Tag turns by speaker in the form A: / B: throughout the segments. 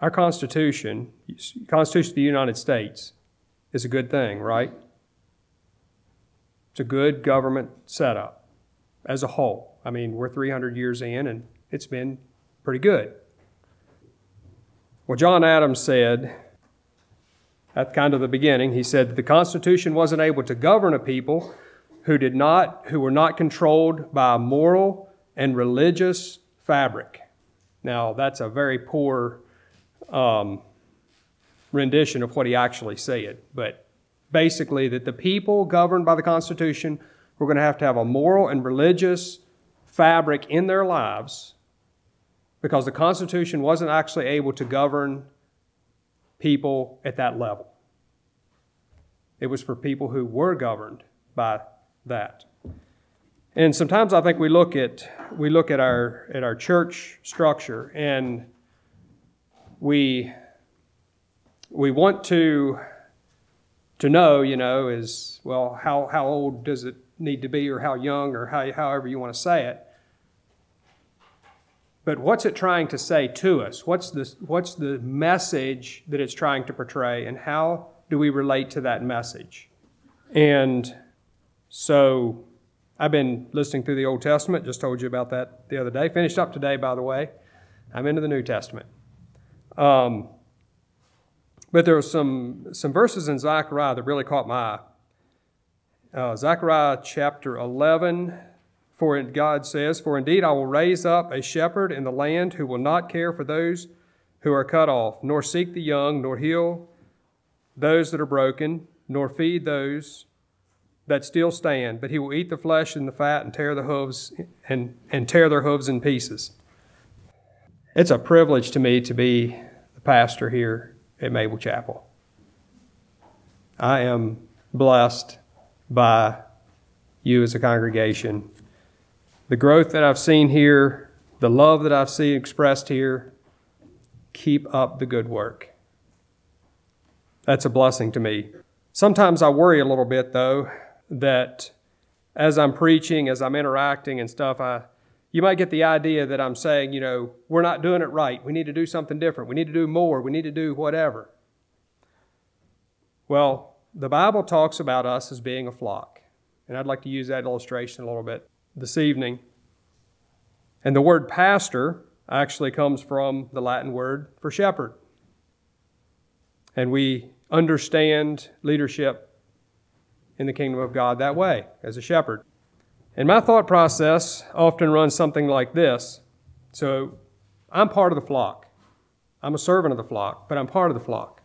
A: our Constitution, Constitution of the United States, is a good thing, right? It's a good government setup as a whole. I mean, we're 300 years in and it's been pretty good. Well, John Adams said at kind of the beginning, he said the Constitution wasn't able to govern a people who did not, who were not controlled by a moral and religious fabric. Now, that's a very poor um, rendition of what he actually said, but basically, that the people governed by the Constitution were going to have to have a moral and religious fabric in their lives because the Constitution wasn't actually able to govern people at that level. It was for people who were governed by that. And sometimes I think we look at we look at our at our church structure and we we want to to know, you know, is well, how how old does it need to be, or how young, or how, however you want to say it. But what's it trying to say to us? What's the what's the message that it's trying to portray, and how do we relate to that message? And so I've been listening through the Old Testament, just told you about that the other day. Finished up today, by the way. I'm into the New Testament. Um, but there are some, some verses in Zechariah that really caught my eye. Uh, Zechariah chapter 11, for God says, For indeed I will raise up a shepherd in the land who will not care for those who are cut off, nor seek the young, nor heal those that are broken, nor feed those that still stand, but he will eat the flesh and the fat and tear the hooves and, and tear their hooves in pieces. It's a privilege to me to be the pastor here at Mabel Chapel. I am blessed by you as a congregation. The growth that I've seen here, the love that I've seen expressed here, keep up the good work. That's a blessing to me. Sometimes I worry a little bit, though, that as I'm preaching, as I'm interacting and stuff, I, you might get the idea that I'm saying, you know, we're not doing it right. We need to do something different. We need to do more. We need to do whatever. Well, the Bible talks about us as being a flock. And I'd like to use that illustration a little bit this evening. And the word pastor actually comes from the Latin word for shepherd. And we understand leadership in the kingdom of God that way, as a shepherd. And my thought process often runs something like this. So I'm part of the flock. I'm a servant of the flock, but I'm part of the flock.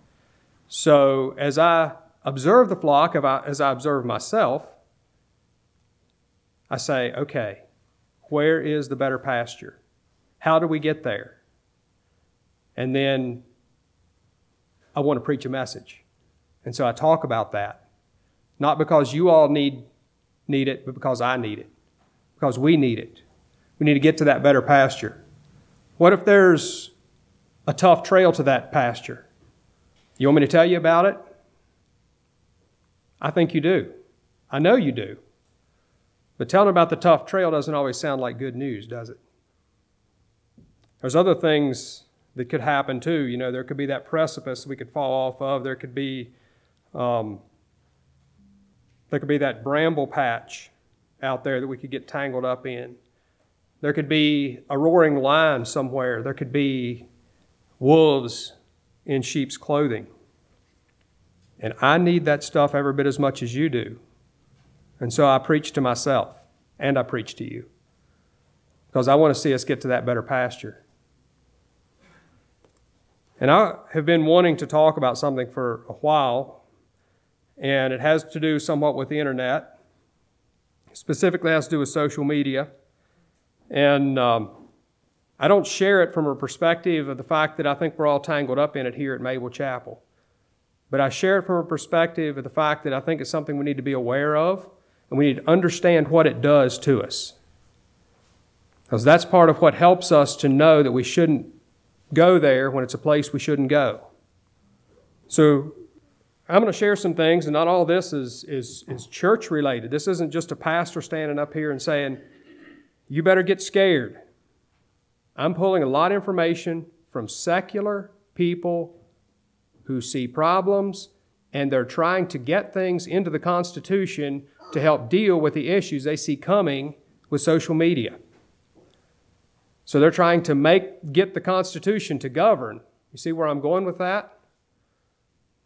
A: So as I observe the flock, as I observe myself, I say, okay, where is the better pasture? How do we get there? And then I want to preach a message. And so I talk about that. Not because you all need, need it, but because I need it. Because we need it. We need to get to that better pasture. What if there's a tough trail to that pasture? You want me to tell you about it? I think you do. I know you do. But telling about the tough trail doesn't always sound like good news, does it? There's other things that could happen too. You know, there could be that precipice we could fall off of. There could be um, there could be that bramble patch out there that we could get tangled up in. There could be a roaring lion somewhere. There could be wolves in sheep's clothing. And I need that stuff every bit as much as you do. And so I preach to myself and I preach to you because I want to see us get to that better pasture. And I have been wanting to talk about something for a while and it has to do somewhat with the internet. Specifically, has to do with social media. And um, I don't share it from a perspective of the fact that I think we're all tangled up in it here at Mabel Chapel. But I share it from a perspective of the fact that I think it's something we need to be aware of and we need to understand what it does to us. Because that's part of what helps us to know that we shouldn't go there when it's a place we shouldn't go. So I'm going to share some things, and not all this is, is, is church related. This isn't just a pastor standing up here and saying, you better get scared. I'm pulling a lot of information from secular people who see problems and they're trying to get things into the Constitution to help deal with the issues they see coming with social media. So they're trying to make get the Constitution to govern. You see where I'm going with that?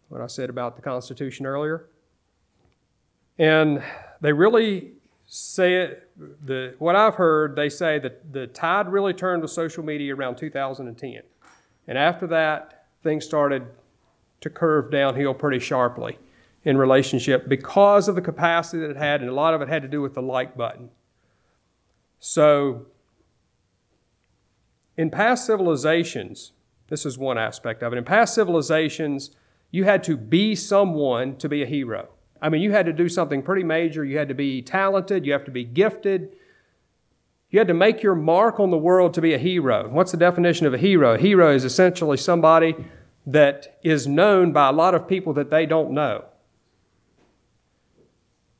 A: What I said about the Constitution earlier. And they really say it, the, what I've heard, they say that the tide really turned with social media around 2010. And after that, things started to curve downhill pretty sharply in relationship because of the capacity that it had, and a lot of it had to do with the like button. So, in past civilizations, this is one aspect of it. In past civilizations, you had to be someone to be a hero. I mean, you had to do something pretty major. You had to be talented, you have to be gifted. You had to make your mark on the world to be a hero. What's the definition of a hero? A hero is essentially somebody that is known by a lot of people that they don't know.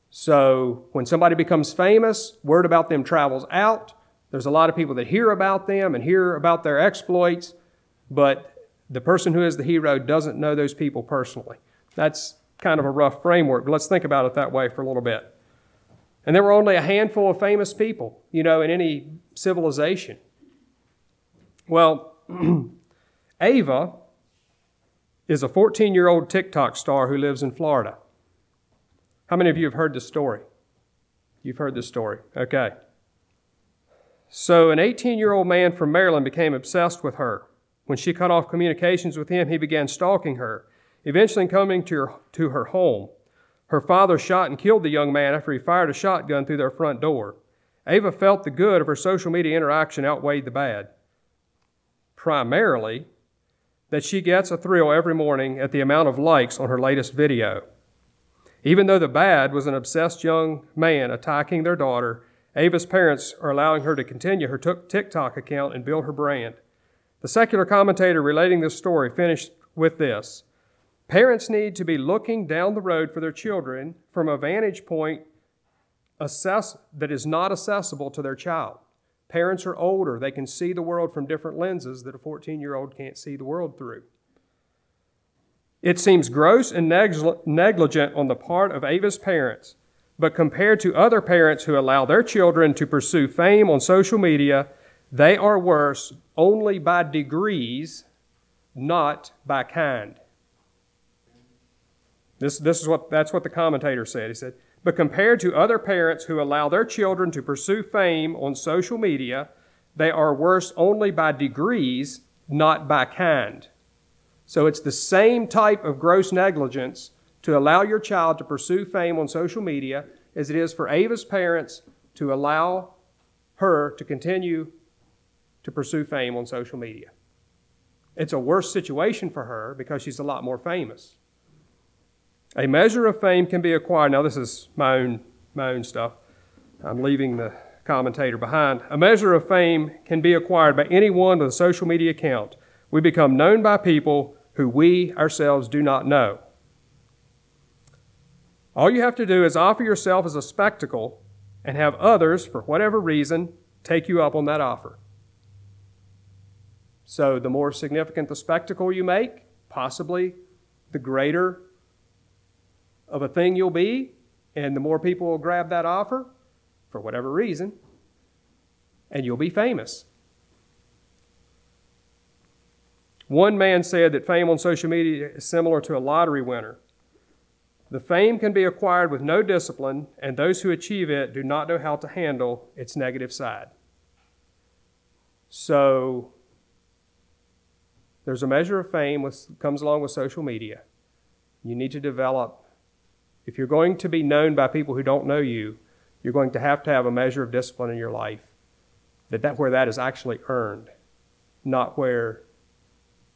A: So when somebody becomes famous, word about them travels out. There's a lot of people that hear about them and hear about their exploits, but the person who is the hero doesn't know those people personally. That's kind of a rough framework, but let's think about it that way for a little bit. And there were only a handful of famous people, you know, in any civilization. Well, Ava is a 14 year old TikTok star who lives in Florida. How many of you have heard this story? You've heard this story. Okay. So, an 18 year old man from Maryland became obsessed with her. When she cut off communications with him, he began stalking her, eventually coming to her, to her home. Her father shot and killed the young man after he fired a shotgun through their front door. Ava felt the good of her social media interaction outweighed the bad. Primarily, that she gets a thrill every morning at the amount of likes on her latest video. Even though the bad was an obsessed young man attacking their daughter, Ava's parents are allowing her to continue her TikTok account and build her brand. The secular commentator relating this story finished with this Parents need to be looking down the road for their children from a vantage point assess- that is not accessible to their child. Parents are older, they can see the world from different lenses that a 14 year old can't see the world through. It seems gross and negligent on the part of Ava's parents, but compared to other parents who allow their children to pursue fame on social media, they are worse only by degrees, not by kind. This, this is what, that's what the commentator said. He said, but compared to other parents who allow their children to pursue fame on social media, they are worse only by degrees, not by kind. So it's the same type of gross negligence to allow your child to pursue fame on social media as it is for Ava's parents to allow her to continue to pursue fame on social media. It's a worse situation for her because she's a lot more famous. A measure of fame can be acquired. Now, this is my own, my own stuff. I'm leaving the commentator behind. A measure of fame can be acquired by anyone with a social media account. We become known by people who we ourselves do not know. All you have to do is offer yourself as a spectacle and have others, for whatever reason, take you up on that offer. So, the more significant the spectacle you make, possibly the greater of a thing you'll be, and the more people will grab that offer, for whatever reason, and you'll be famous. One man said that fame on social media is similar to a lottery winner. The fame can be acquired with no discipline, and those who achieve it do not know how to handle its negative side. So, there's a measure of fame that comes along with social media. You need to develop, if you're going to be known by people who don't know you, you're going to have to have a measure of discipline in your life. That, that where that is actually earned, not where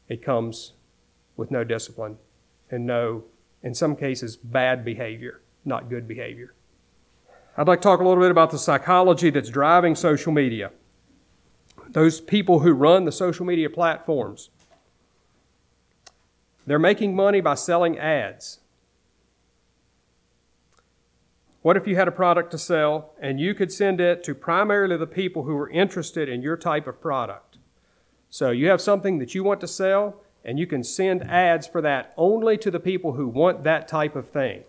A: it comes with no discipline and no, in some cases, bad behavior, not good behavior. I'd like to talk a little bit about the psychology that's driving social media. Those people who run the social media platforms, they're making money by selling ads. What if you had a product to sell and you could send it to primarily the people who are interested in your type of product? So you have something that you want to sell, and you can send ads for that only to the people who want that type of thing.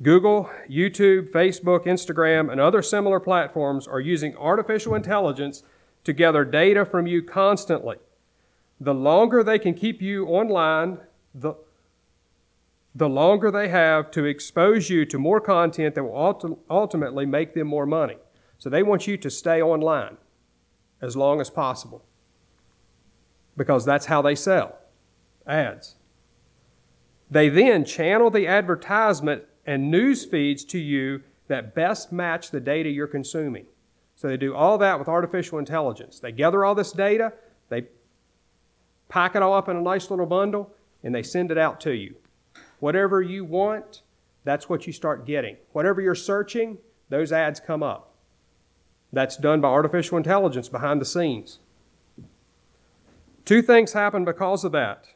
A: Google, YouTube, Facebook, Instagram, and other similar platforms are using artificial intelligence to gather data from you constantly. The longer they can keep you online, the, the longer they have to expose you to more content that will ultimately make them more money. So they want you to stay online as long as possible because that's how they sell ads. They then channel the advertisement and news feeds to you that best match the data you're consuming. So they do all that with artificial intelligence. They gather all this data, they pack it all up in a nice little bundle, and they send it out to you. Whatever you want, that's what you start getting. Whatever you're searching, those ads come up. That's done by artificial intelligence behind the scenes. Two things happen because of that.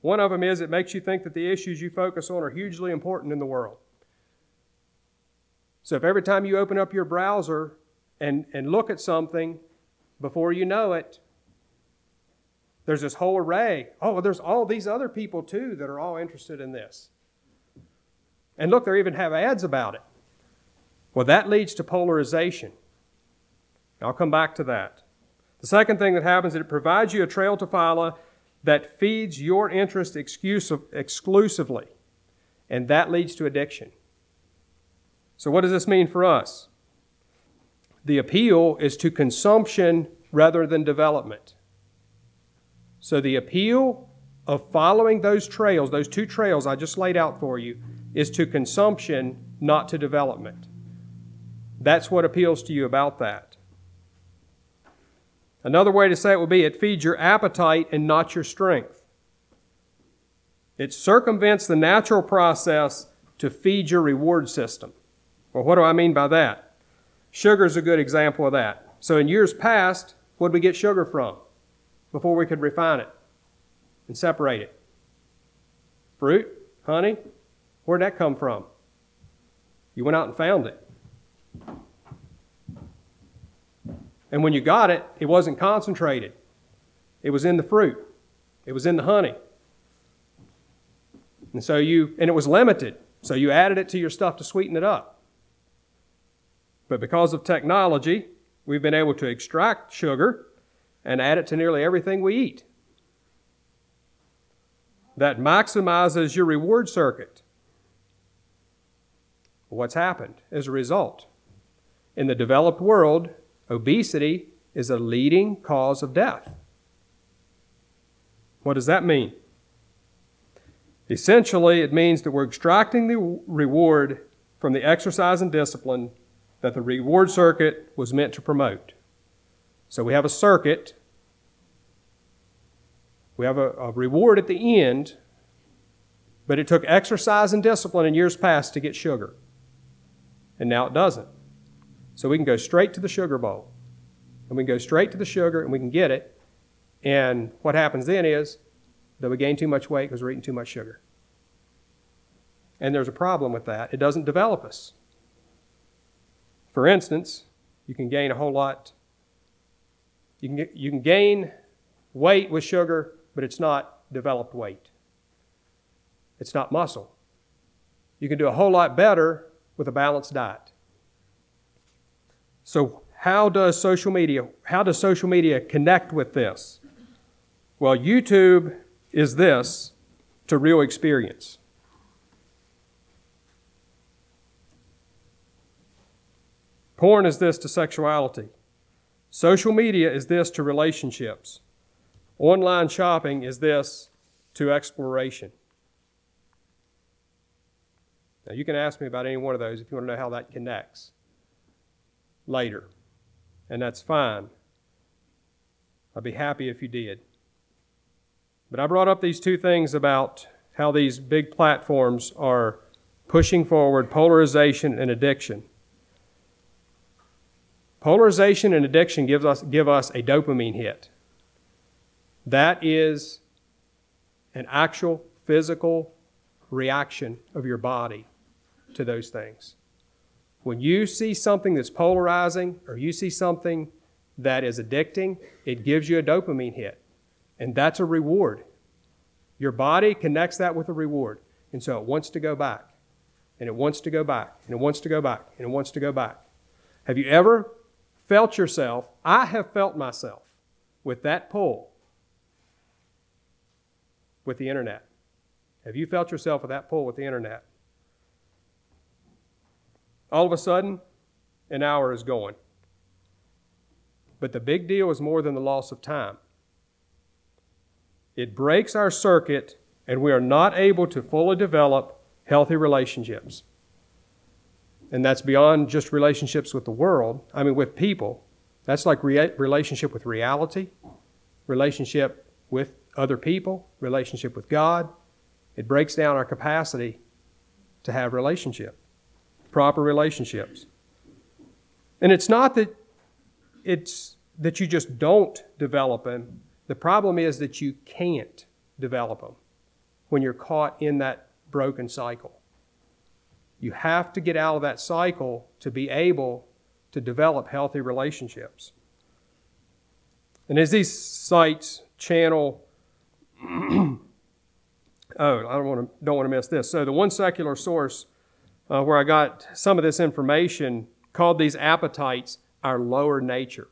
A: One of them is it makes you think that the issues you focus on are hugely important in the world. So if every time you open up your browser and, and look at something, before you know it, there's this whole array. Oh, there's all these other people too that are all interested in this. And look, they even have ads about it. Well, that leads to polarization. I'll come back to that. The second thing that happens is it provides you a trail to follow that feeds your interest exclusively, and that leads to addiction. So, what does this mean for us? The appeal is to consumption rather than development. So, the appeal of following those trails, those two trails I just laid out for you, is to consumption, not to development. That's what appeals to you about that. Another way to say it would be it feeds your appetite and not your strength. It circumvents the natural process to feed your reward system. Well, what do I mean by that? Sugar is a good example of that. So, in years past, what did we get sugar from before we could refine it and separate it? Fruit? Honey? Where'd that come from? You went out and found it. And when you got it, it wasn't concentrated, it was in the fruit, it was in the honey. And so you, and it was limited. So you added it to your stuff to sweeten it up. But because of technology, we've been able to extract sugar and add it to nearly everything we eat. That maximizes your reward circuit. What's happened as a result? In the developed world, Obesity is a leading cause of death. What does that mean? Essentially, it means that we're extracting the reward from the exercise and discipline that the reward circuit was meant to promote. So we have a circuit, we have a, a reward at the end, but it took exercise and discipline in years past to get sugar. And now it doesn't. So we can go straight to the sugar bowl. And we can go straight to the sugar and we can get it. And what happens then is that we gain too much weight because we're eating too much sugar. And there's a problem with that. It doesn't develop us. For instance, you can gain a whole lot. You can, get, you can gain weight with sugar, but it's not developed weight. It's not muscle. You can do a whole lot better with a balanced diet. So, how does social media how does social media connect with this? Well, YouTube is this to real experience. Porn is this to sexuality. Social media is this to relationships. Online shopping is this to exploration. Now, you can ask me about any one of those if you want to know how that connects later, and that's fine. I'd be happy if you did. But I brought up these two things about how these big platforms are pushing forward polarization and addiction. Polarization and addiction gives us, give us a dopamine hit. That is an actual physical reaction of your body to those things. When you see something that's polarizing or you see something that is addicting, it gives you a dopamine hit. And that's a reward. Your body connects that with a reward. And so it wants to go back. And it wants to go back. And it wants to go back. And it wants to go back. Have you ever felt yourself? I have felt myself with that pull with the internet. Have you felt yourself with that pull with the internet? All of a sudden, an hour is going. But the big deal is more than the loss of time. It breaks our circuit, and we are not able to fully develop healthy relationships. And that's beyond just relationships with the world, I mean, with people. That's like re- relationship with reality, relationship with other people, relationship with God. It breaks down our capacity to have relationship, proper relationships. And it's not that it's that you just don't develop them. The problem is that you can't develop them when you're caught in that broken cycle. You have to get out of that cycle to be able to develop healthy relationships. And as these sites channel, oh, I don't want to don't want to miss this. So the one secular source uh, where I got some of this information called these appetites our lower nature.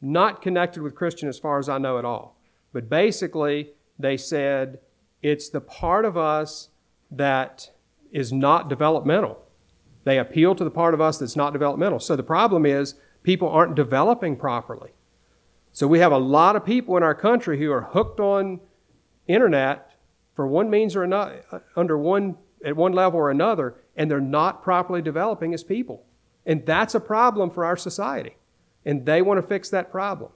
A: Not connected with Christian as far as I know at all. But basically, they said it's the part of us that is not developmental. They appeal to the part of us that's not developmental. So the problem is people aren't developing properly. So we have a lot of people in our country who are hooked on internet for one means or another, uh, under one at one level or another, and they're not properly developing as people. And that's a problem for our society. And they want to fix that problem.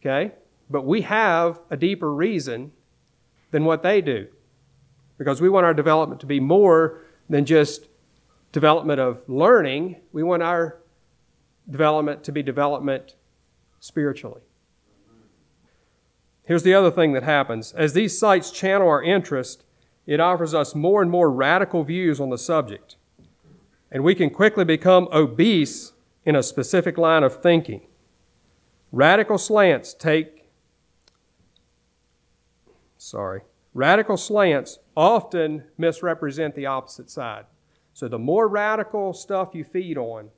A: Okay? But we have a deeper reason than what they do. Because we want our development to be more than just development of learning. We want our development to be development spiritually. Here's the other thing that happens. As these sites channel our interest, it offers us more and more radical views on the subject and we can quickly become obese in a specific line of thinking. Radical slants take, sorry, radical slants often misrepresent the opposite side. So the more radical stuff you feed on,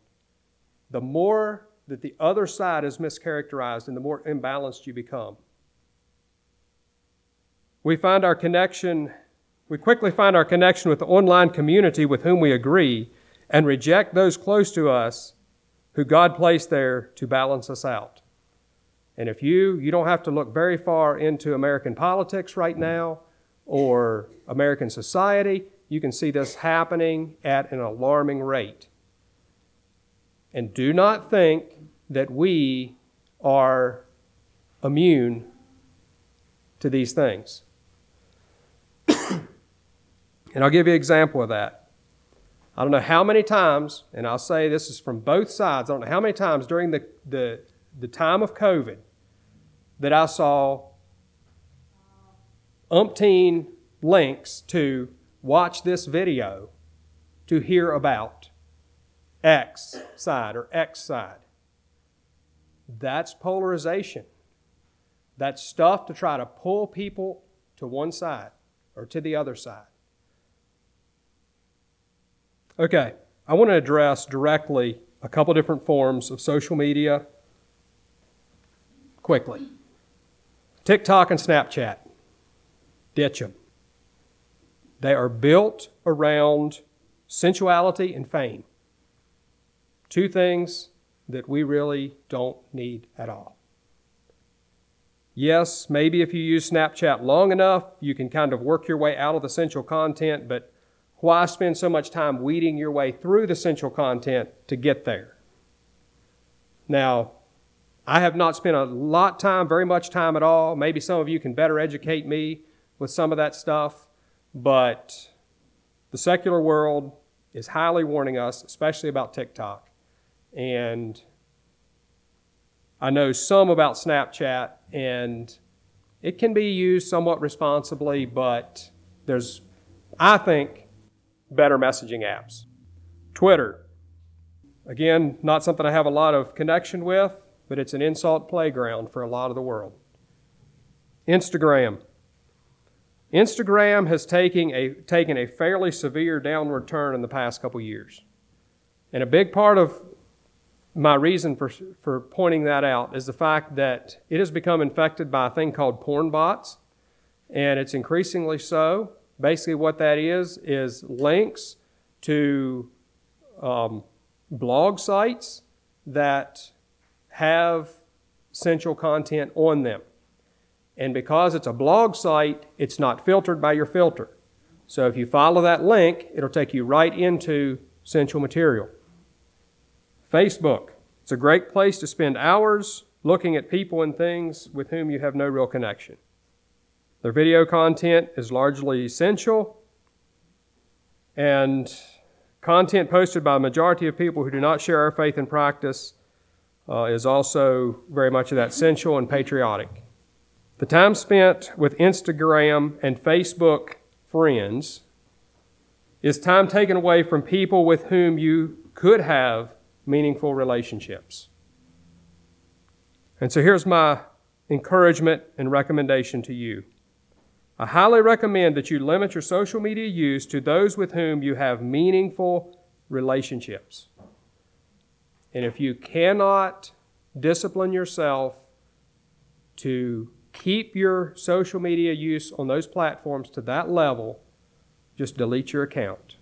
A: the more that the other side is mischaracterized and the more imbalanced you become. We find our connection, we quickly find our connection with the online community with whom we agree and reject those close to us who God placed there to balance us out. And if you, you don't have to look very far into American politics right now or American society, you can see this happening at an alarming rate. And do not think that we are immune to these things. and I'll give you an example of that. I don't know how many times, and I'll say this is from both sides, I don't know how many times during the, the, the time of COVID that I saw umpteen links to watch this video to hear about X side or X side. That's polarization. That's stuff to try to pull people to one side or to the other side. Okay, I want to address directly a couple different forms of social media quickly. TikTok and Snapchat, ditch them. They are built around sensuality and fame. Two things that we really don't need at all. Yes, maybe if you use Snapchat long enough, you can kind of work your way out of the sensual content, but why spend so much time weeding your way through the central content to get there? Now, I have not spent a lot of time, very much time at all. Maybe some of you can better educate me with some of that stuff, but the secular world is highly warning us, especially about TikTok. And I know some about Snapchat, and it can be used somewhat responsibly, but there's, I think, better messaging apps. Twitter. Again, not something I have a lot of connection with, but it's an insult playground for a lot of the world. Instagram. Instagram has taken a, taken a fairly severe downward turn in the past couple years. And a big part of my reason for, for pointing that out is the fact that it has become infected by a thing called porn bots, and it's increasingly so. Basically, what that is, is links to um, blog sites that have sensual content on them. And because it's a blog site, it's not filtered by your filter. So if you follow that link, it'll take you right into sensual material. Facebook. It's a great place to spend hours looking at people and things with whom you have no real connection. Their video content is largely essential, and content posted by a majority of people who do not share our faith and practice uh, is also very much of that sensual and patriotic. The time spent with Instagram and Facebook friends is time taken away from people with whom you could have meaningful relationships. And so here's my encouragement and recommendation to you. I highly recommend that you limit your social media use to those with whom you have meaningful relationships. And if you cannot discipline yourself to keep your social media use on those platforms to that level, just delete your account.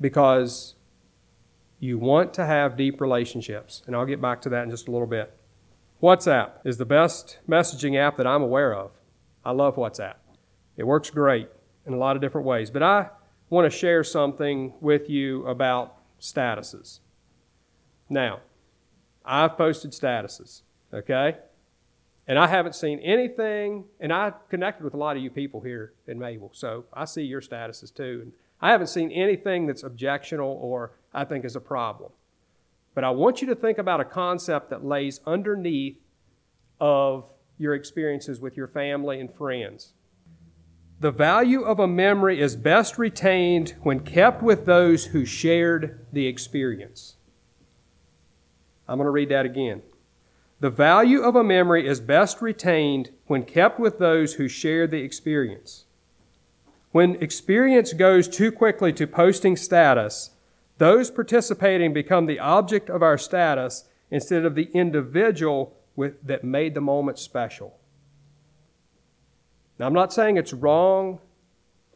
A: Because you want to have deep relationships. And I'll get back to that in just a little bit. WhatsApp is the best messaging app that I'm aware of. I love WhatsApp. It works great in a lot of different ways. But I want to share something with you about statuses. Now, I've posted statuses, okay? And I haven't seen anything, and I connected with a lot of you people here in Mabel, so I see your statuses too. And I haven't seen anything that's objectionable or I think is a problem. But I want you to think about a concept that lays underneath of your experiences with your family and friends. The value of a memory is best retained when kept with those who shared the experience. I'm going to read that again. The value of a memory is best retained when kept with those who share the experience. When experience goes too quickly to posting status, those participating become the object of our status instead of the individual with, that made the moment special. Now, I'm not saying it's wrong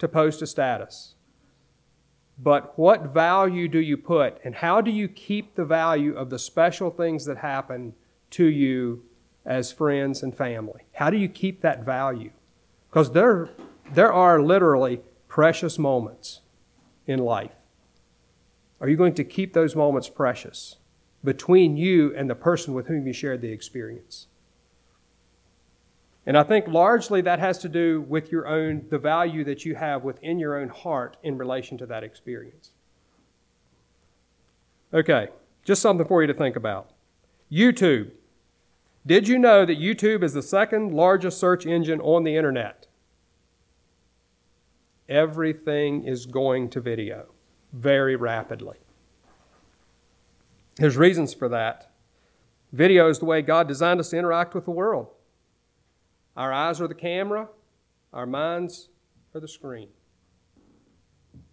A: to post a status, but what value do you put, and how do you keep the value of the special things that happen to you as friends and family? How do you keep that value? Because there, there are literally precious moments in life. Are you going to keep those moments precious between you and the person with whom you shared the experience? And I think largely that has to do with your own, the value that you have within your own heart in relation to that experience. Okay, just something for you to think about. YouTube. Did you know that YouTube is the second largest search engine on the internet? Everything is going to video very rapidly. There's reasons for that. Video is the way God designed us to interact with the world. Our eyes are the camera, our minds are the screen.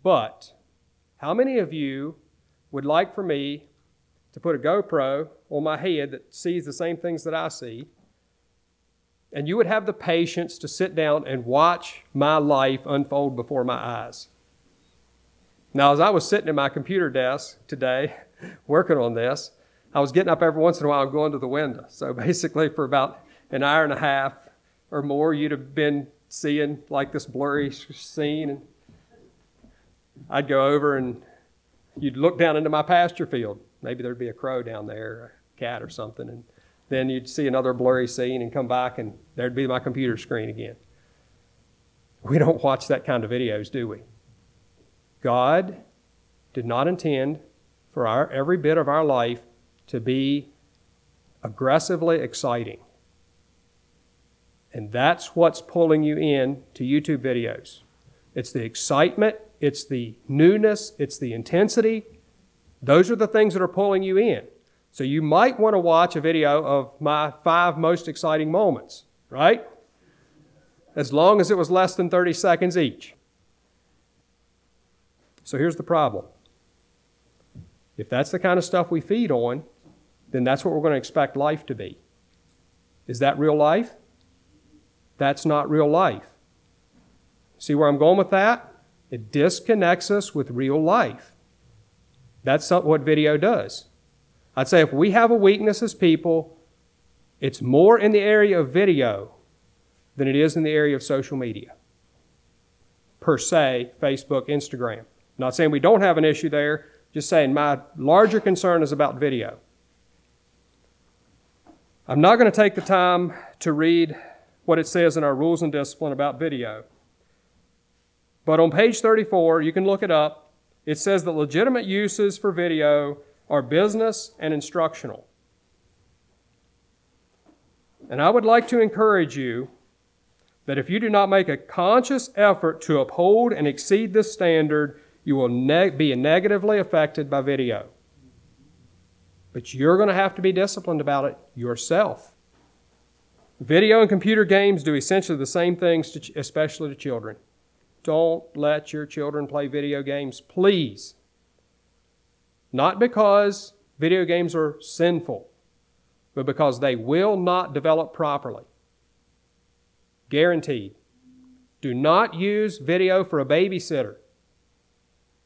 A: But how many of you would like for me to put a GoPro on my head that sees the same things that I see? And you would have the patience to sit down and watch my life unfold before my eyes. Now, as I was sitting at my computer desk today working on this, I was getting up every once in a while and going to the window. So basically, for about an hour and a half or more, you'd have been seeing like this blurry scene. And I'd go over and you'd look down into my pasture field. Maybe there'd be a crow down there, cat or something. And then you'd see another blurry scene and come back and there'd be my computer screen again. We don't watch that kind of videos, do we? God did not intend for our, every bit of our life to be aggressively exciting. And that's what's pulling you in to YouTube videos. It's the excitement, it's the newness, it's the intensity. Those are the things that are pulling you in. So you might want to watch a video of my five most exciting moments, right? as long as it was less than 30 seconds each. So here's the problem. If that's the kind of stuff we feed on, then that's what we're going to expect life to be. Is that real life? That's not real life. See where I'm going with that? It disconnects us with real life. That's what video does. I'd say if we have a weakness as people, it's more in the area of video than it is in the area of social media. Per se, Facebook, Instagram. Not saying we don't have an issue there, just saying my larger concern is about video. I'm not going to take the time to read what it says in our rules and discipline about video. But on page 34, you can look it up. It says that legitimate uses for video are business and instructional. And I would like to encourage you that if you do not make a conscious effort to uphold and exceed this standard, you will be negatively affected by video. But you're going to have to be disciplined about it yourself. Video and computer games do essentially the same things, to, especially to children. Don't let your children play video games, please. Not because video games are sinful, but because they will not develop properly. Guaranteed. Do not use video for a babysitter.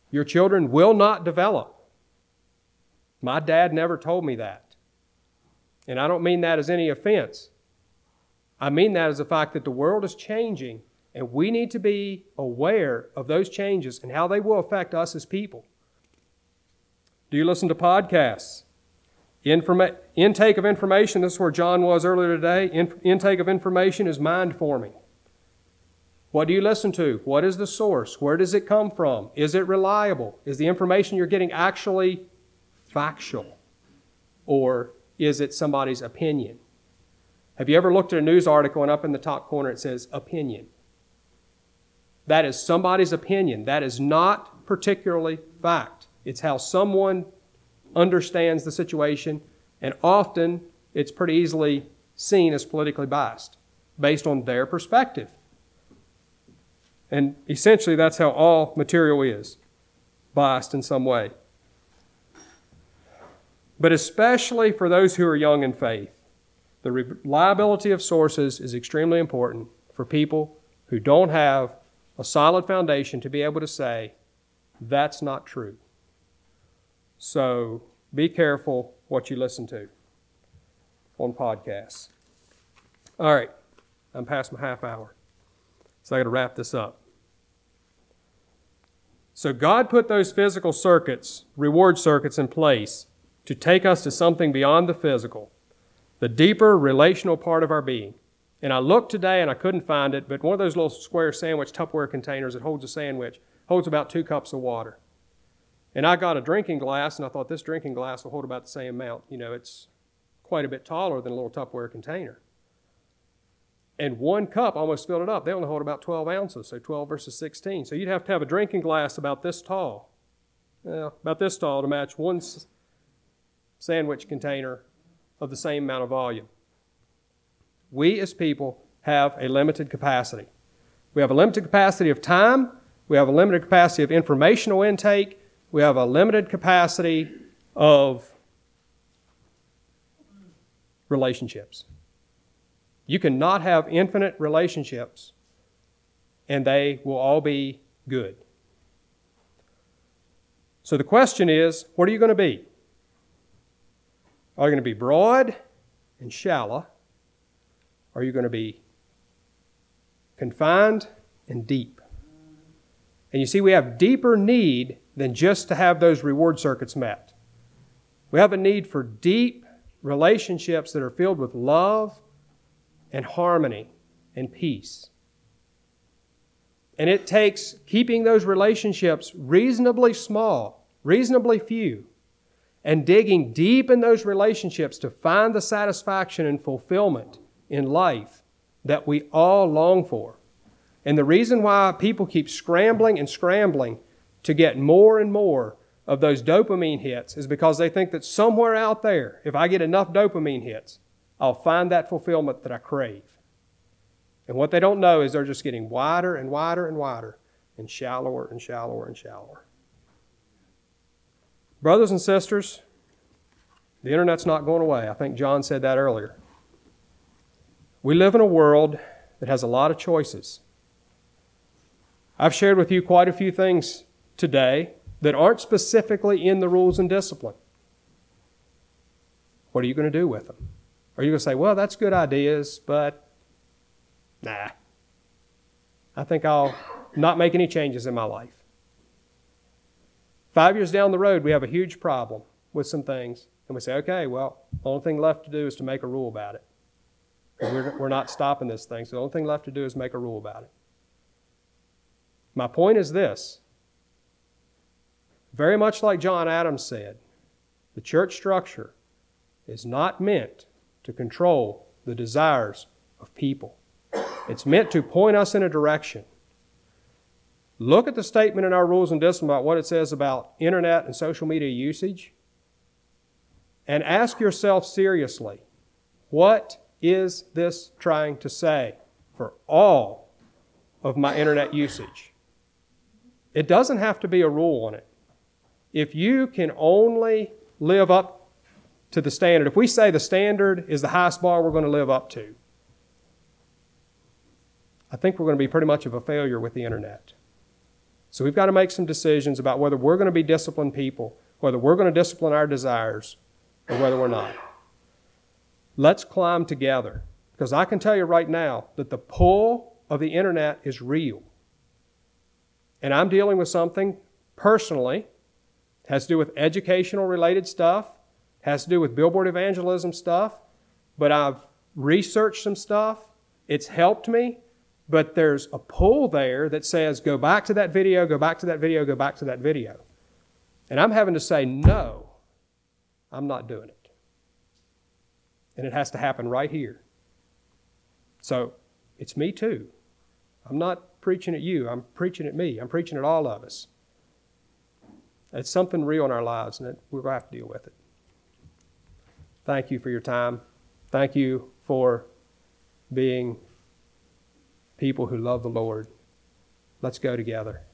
A: Your children will not develop. My dad never told me that. And I don't mean that as any offense. I mean that as the fact that the world is changing and we need to be aware of those changes and how they will affect us as people. Do you listen to podcasts? Informa- intake of information, this is where John was earlier today. In- intake of information is mind forming. What do you listen to? What is the source? Where does it come from? Is it reliable? Is the information you're getting actually factual? Or is it somebody's opinion? Have you ever looked at a news article and up in the top corner it says opinion? That is somebody's opinion. That is not particularly fact. It's how someone understands the situation, and often it's pretty easily seen as politically biased based on their perspective. And essentially, that's how all material is biased in some way. But especially for those who are young in faith, the reliability of sources is extremely important for people who don't have a solid foundation to be able to say, that's not true. So be careful what you listen to on podcasts. All right, I'm past my half hour. So I got to wrap this up. So God put those physical circuits, reward circuits, in place to take us to something beyond the physical, the deeper relational part of our being. And I looked today and I couldn't find it, but one of those little square sandwich Tupperware containers that holds a sandwich holds about two cups of water. And I got a drinking glass, and I thought this drinking glass will hold about the same amount. You know, it's quite a bit taller than a little Tupperware container. And one cup almost filled it up. They only hold about 12 ounces, so 12 versus 16. So you'd have to have a drinking glass about this tall, well, about this tall to match one sandwich container of the same amount of volume. We as people have a limited capacity. We have a limited capacity of time, we have a limited capacity of informational intake, we have a limited capacity of relationships. You cannot have infinite relationships and they will all be good. So the question is what are you going to be? Are you going to be broad and shallow? Are you going to be confined and deep? And you see, we have deeper need than just to have those reward circuits met. We have a need for deep relationships that are filled with love and harmony and peace. And it takes keeping those relationships reasonably small, reasonably few, and digging deep in those relationships to find the satisfaction and fulfillment in life that we all long for. And the reason why people keep scrambling and scrambling to get more and more of those dopamine hits is because they think that somewhere out there, if I get enough dopamine hits, I'll find that fulfillment that I crave. And what they don't know is they're just getting wider and wider and wider and shallower and shallower and shallower. Brothers and sisters, the internet's not going away. I think John said that earlier. We live in a world that has a lot of choices. I've shared with you quite a few things today that aren't specifically in the rules and discipline. What are you going to do with them? Are you going to say, well, that's good ideas, but nah. I think I'll not make any changes in my life. Five years down the road, we have a huge problem with some things, and we say, okay, well, the only thing left to do is to make a rule about it. We're, we're not stopping this thing, so the only thing left to do is make a rule about it. My point is this very much like John Adams said, the church structure is not meant to control the desires of people. It's meant to point us in a direction. Look at the statement in our rules and discipline about what it says about internet and social media usage and ask yourself seriously what is this trying to say for all of my internet usage? It doesn't have to be a rule on it. If you can only live up to the standard, if we say the standard is the highest bar we're going to live up to, I think we're going to be pretty much of a failure with the internet. So we've got to make some decisions about whether we're going to be disciplined people, whether we're going to discipline our desires, or whether we're not. Let's climb together. Because I can tell you right now that the pull of the internet is real. And I'm dealing with something personally, has to do with educational related stuff, has to do with billboard evangelism stuff, but I've researched some stuff. It's helped me, but there's a pull there that says go back to that video, go back to that video, go back to that video. And I'm having to say, no, I'm not doing it and it has to happen right here. So it's me too. I'm not preaching at you, I'm preaching at me, I'm preaching at all of us. It's something real in our lives, and we're going to have to deal with it. Thank you for your time. Thank you for being people who love the Lord. Let's go together.